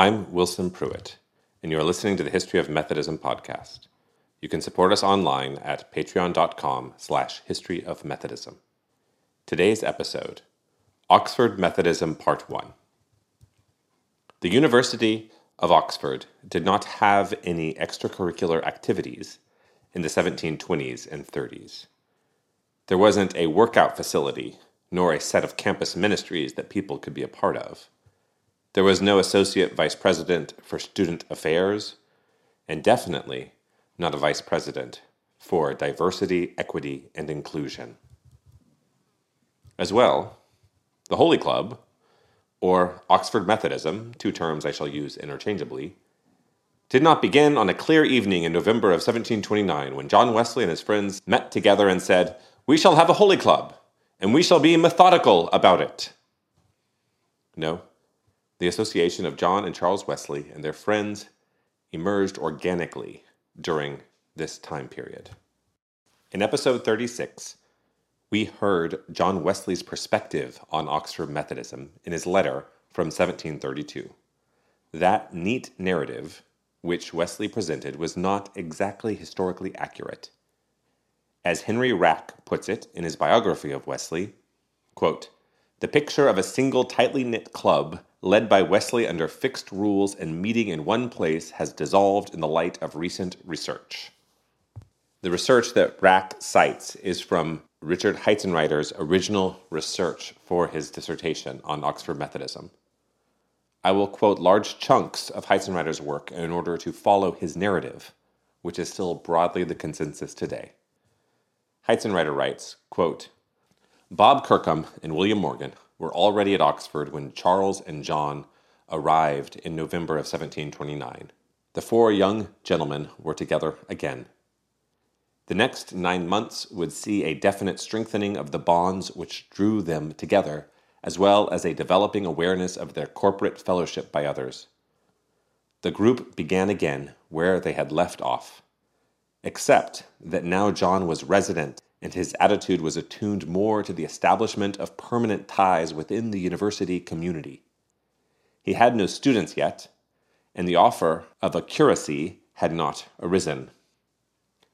I'm Wilson Pruitt, and you're listening to the History of Methodism podcast. You can support us online at patreon.com slash history of Methodism. Today's episode, Oxford Methodism Part 1. The University of Oxford did not have any extracurricular activities in the 1720s and 30s. There wasn't a workout facility, nor a set of campus ministries that people could be a part of. There was no associate vice president for student affairs, and definitely not a vice president for diversity, equity, and inclusion. As well, the Holy Club, or Oxford Methodism, two terms I shall use interchangeably, did not begin on a clear evening in November of 1729 when John Wesley and his friends met together and said, We shall have a Holy Club, and we shall be methodical about it. No, the association of John and Charles Wesley and their friends emerged organically during this time period. In episode 36, we heard John Wesley's perspective on Oxford Methodism in his letter from 1732. That neat narrative, which Wesley presented, was not exactly historically accurate. As Henry Rack puts it in his biography of Wesley, quote, the picture of a single tightly knit club led by Wesley under fixed rules and meeting in one place, has dissolved in the light of recent research. The research that Rack cites is from Richard Heitzenrater's original research for his dissertation on Oxford Methodism. I will quote large chunks of Heitzenrater's work in order to follow his narrative, which is still broadly the consensus today. Heitzenrater writes, quote, Bob Kirkham and William Morgan were already at Oxford when Charles and John arrived in November of 1729. The four young gentlemen were together again. The next nine months would see a definite strengthening of the bonds which drew them together, as well as a developing awareness of their corporate fellowship by others. The group began again where they had left off, except that now John was resident and his attitude was attuned more to the establishment of permanent ties within the university community. He had no students yet, and the offer of a curacy had not arisen.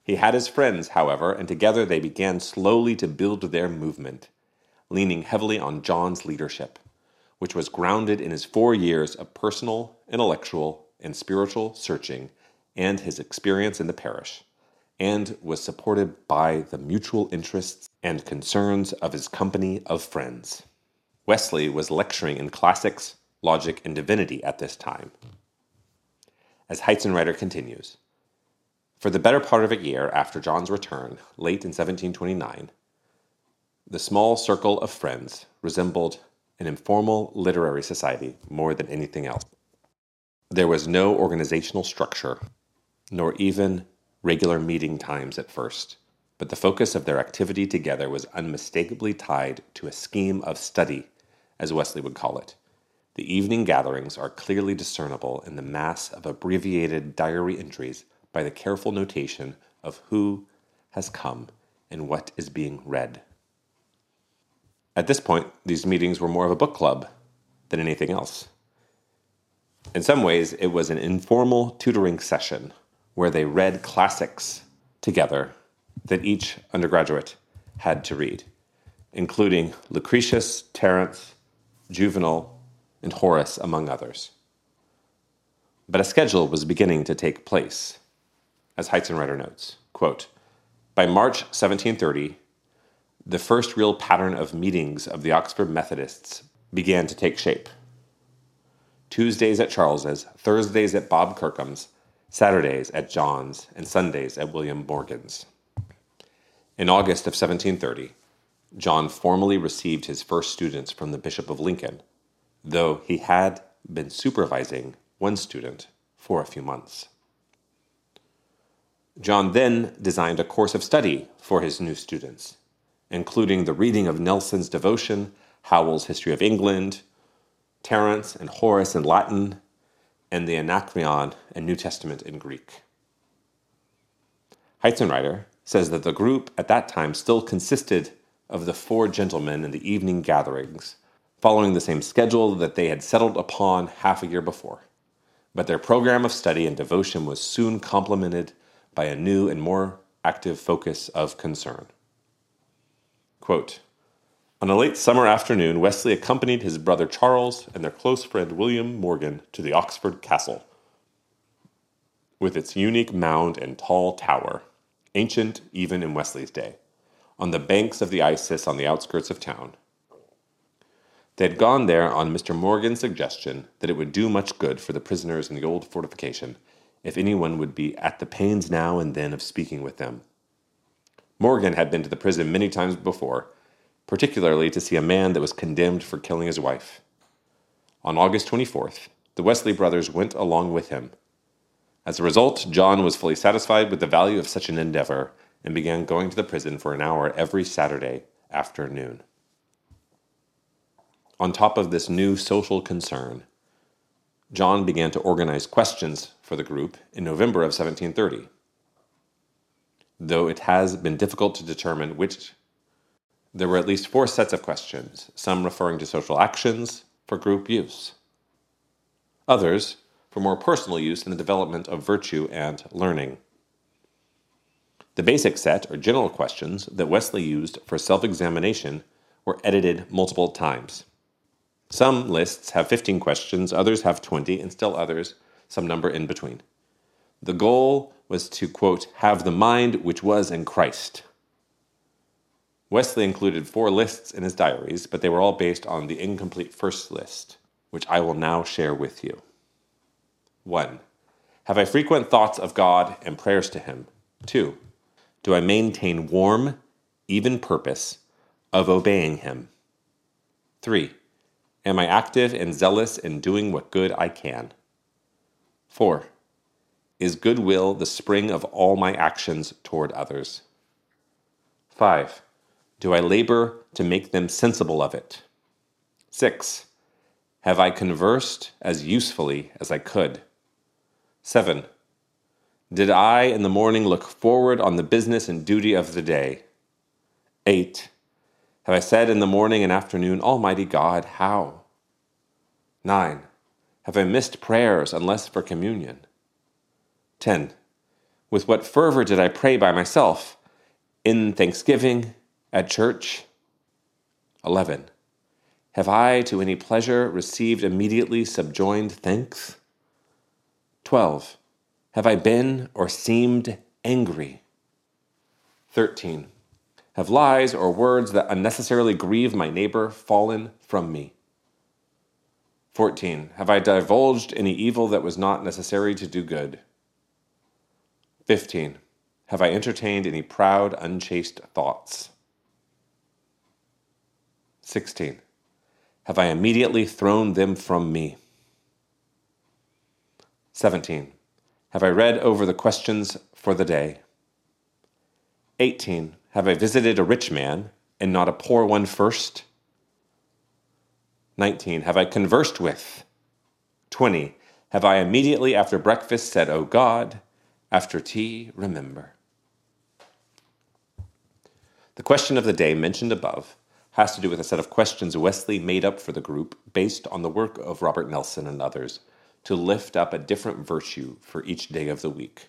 He had his friends, however, and together they began slowly to build their movement, leaning heavily on John's leadership, which was grounded in his four years of personal, intellectual, and spiritual searching and his experience in the parish and was supported by the mutual interests and concerns of his company of friends. Wesley was lecturing in classics, logic, and divinity at this time. As Heitzenrater continues, for the better part of a year after John's return, late in 1729, the small circle of friends resembled an informal literary society more than anything else. There was no organizational structure, nor even regular meeting times at first, but the focus of their activity together was unmistakably tied to a scheme of study, as Wesley would call it. The evening gatherings are clearly discernible in the mass of abbreviated diary entries by the careful notation of who has come and what is being read. At this point, these meetings were more of a book club than anything else. In some ways, it was an informal tutoring session where they read classics together that each undergraduate had to read, including Lucretius, Terence, Juvenal, and Horace, among others. But a schedule was beginning to take place, as Heitzenrater notes. Quote, By March 1730, the first real pattern of meetings of the Oxford Methodists began to take shape. Tuesdays at Charles's, Thursdays at Bob Kirkham's, Saturdays at John's, and Sundays at William Morgan's. In August of 1730, John formally received his first students from the Bishop of Lincoln, though he had been supervising one student for a few months. John then designed a course of study for his new students, including the reading of Nelson's Devotion, Howell's History of England, Terence and Horace in Latin, and the Anacreon and New Testament in Greek. Heitzenrater says that the group at that time still consisted of the four gentlemen in the evening gatherings, following the same schedule that they had settled upon half a year before. But their program of study and devotion was soon complemented by a new and more active focus of concern. Quote, on a late summer afternoon, Wesley accompanied his brother Charles and their close friend William Morgan to the Oxford Castle. With its unique mound and tall tower, ancient even in Wesley's day, on the banks of the Isis on the outskirts of town. They had gone there on Mr. Morgan's suggestion that it would do much good for the prisoners in the old fortification if anyone would be at the pains now and then of speaking with them. Morgan had been to the prison many times before particularly to see a man that was condemned for killing his wife. On August 24th, the Wesley brothers went along with him. As a result, John was fully satisfied with the value of such an endeavor and began going to the prison for an hour every Saturday afternoon. On top of this new social concern, John began to organize questions for the group in November of 1730. Though it has been difficult to determine which there were at least four sets of questions, some referring to social actions for group use, others for more personal use in the development of virtue and learning. The basic set, or general questions, that Wesley used for self examination were edited multiple times. Some lists have 15 questions, others have 20, and still others some number in between. The goal was to, quote, have the mind which was in Christ, Wesley included four lists in his diaries, but they were all based on the incomplete first list, which I will now share with you. 1. Have I frequent thoughts of God and prayers to Him? 2. Do I maintain warm, even purpose of obeying Him? 3. Am I active and zealous in doing what good I can? 4. Is goodwill the spring of all my actions toward others? 5 do I labor to make them sensible of it? 6. Have I conversed as usefully as I could? 7. Did I in the morning look forward on the business and duty of the day? 8. Have I said in the morning and afternoon, Almighty God, how? 9. Have I missed prayers unless for communion? 10. With what fervor did I pray by myself? In thanksgiving, at church? 11. Have I to any pleasure received immediately subjoined thanks? 12. Have I been or seemed angry? 13. Have lies or words that unnecessarily grieve my neighbor fallen from me? 14. Have I divulged any evil that was not necessary to do good? 15. Have I entertained any proud, unchaste thoughts? 16. Have I immediately thrown them from me? 17. Have I read over the questions for the day? 18. Have I visited a rich man and not a poor one first? 19. Have I conversed with? 20. Have I immediately after breakfast said, O God, after tea, remember? The question of the day mentioned above has to do with a set of questions Wesley made up for the group based on the work of Robert Nelson and others to lift up a different virtue for each day of the week.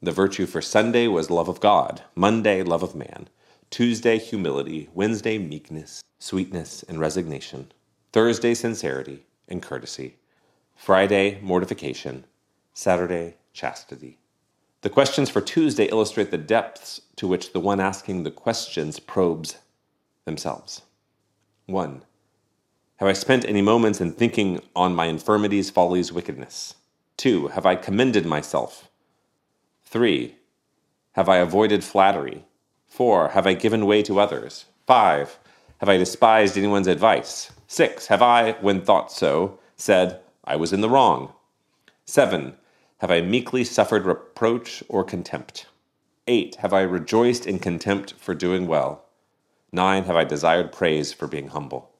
The virtue for Sunday was love of God, Monday, love of man, Tuesday, humility, Wednesday, meekness, sweetness, and resignation, Thursday, sincerity and courtesy, Friday, mortification, Saturday, chastity. The questions for Tuesday illustrate the depths to which the one asking the questions probes themselves. 1. Have I spent any moments in thinking on my infirmities, follies, wickedness? 2. Have I commended myself? 3. Have I avoided flattery? 4. Have I given way to others? 5. Have I despised anyone's advice? 6. Have I, when thought so, said, I was in the wrong? 7. Have I meekly suffered reproach or contempt? 8. Have I rejoiced in contempt for doing well? Nine, have I desired praise for being humble.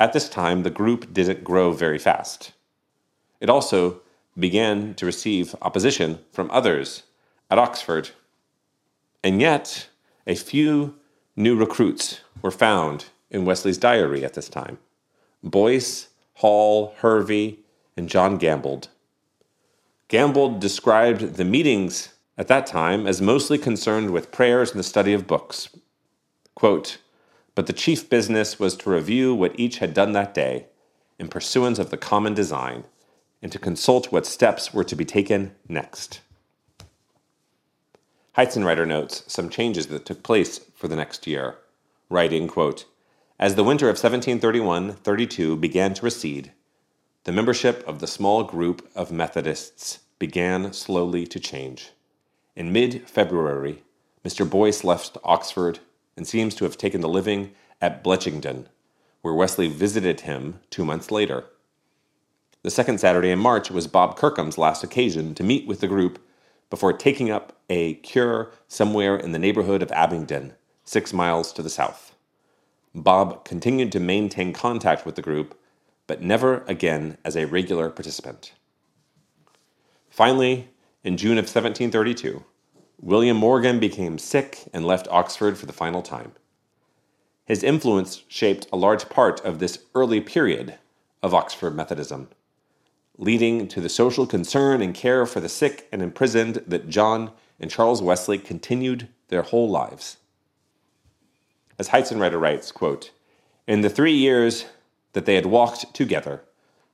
At this time, the group didn't grow very fast. It also began to receive opposition from others at Oxford. And yet, a few new recruits were found in Wesley's diary at this time Boyce, Hall, Hervey, and John Gambold. Gambold described the meetings at that time as mostly concerned with prayers and the study of books. Quote, but the chief business was to review what each had done that day in pursuance of the common design and to consult what steps were to be taken next. Heitzenrater notes some changes that took place for the next year, writing, quote, As the winter of 1731 32 began to recede, the membership of the small group of Methodists began slowly to change. In mid February, Mr. Boyce left Oxford and seems to have taken the living at Bletchington, where Wesley visited him two months later. The second Saturday in March was Bob Kirkham's last occasion to meet with the group before taking up a cure somewhere in the neighborhood of Abingdon, six miles to the south. Bob continued to maintain contact with the group, but never again as a regular participant. Finally, in June of 1732, William Morgan became sick and left Oxford for the final time. His influence shaped a large part of this early period of Oxford Methodism, leading to the social concern and care for the sick and imprisoned that John and Charles Wesley continued their whole lives. As Heitzenrater writes, quote, In the three years that they had walked together,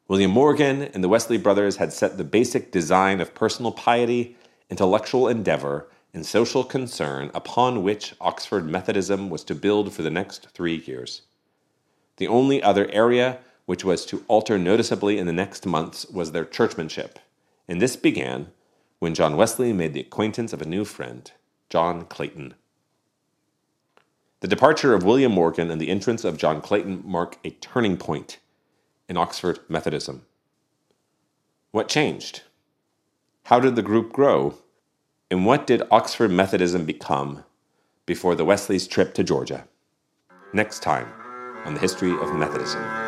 William Morgan and the Wesley brothers had set the basic design of personal piety, intellectual endeavor, and social concern upon which Oxford Methodism was to build for the next three years. The only other area which was to alter noticeably in the next months was their churchmanship, and this began when John Wesley made the acquaintance of a new friend, John Clayton. The departure of William Morgan and the entrance of John Clayton mark a turning point in Oxford Methodism. What changed? How did the group grow? And what did Oxford Methodism become before the Wesleys' trip to Georgia? Next time on the History of Methodism.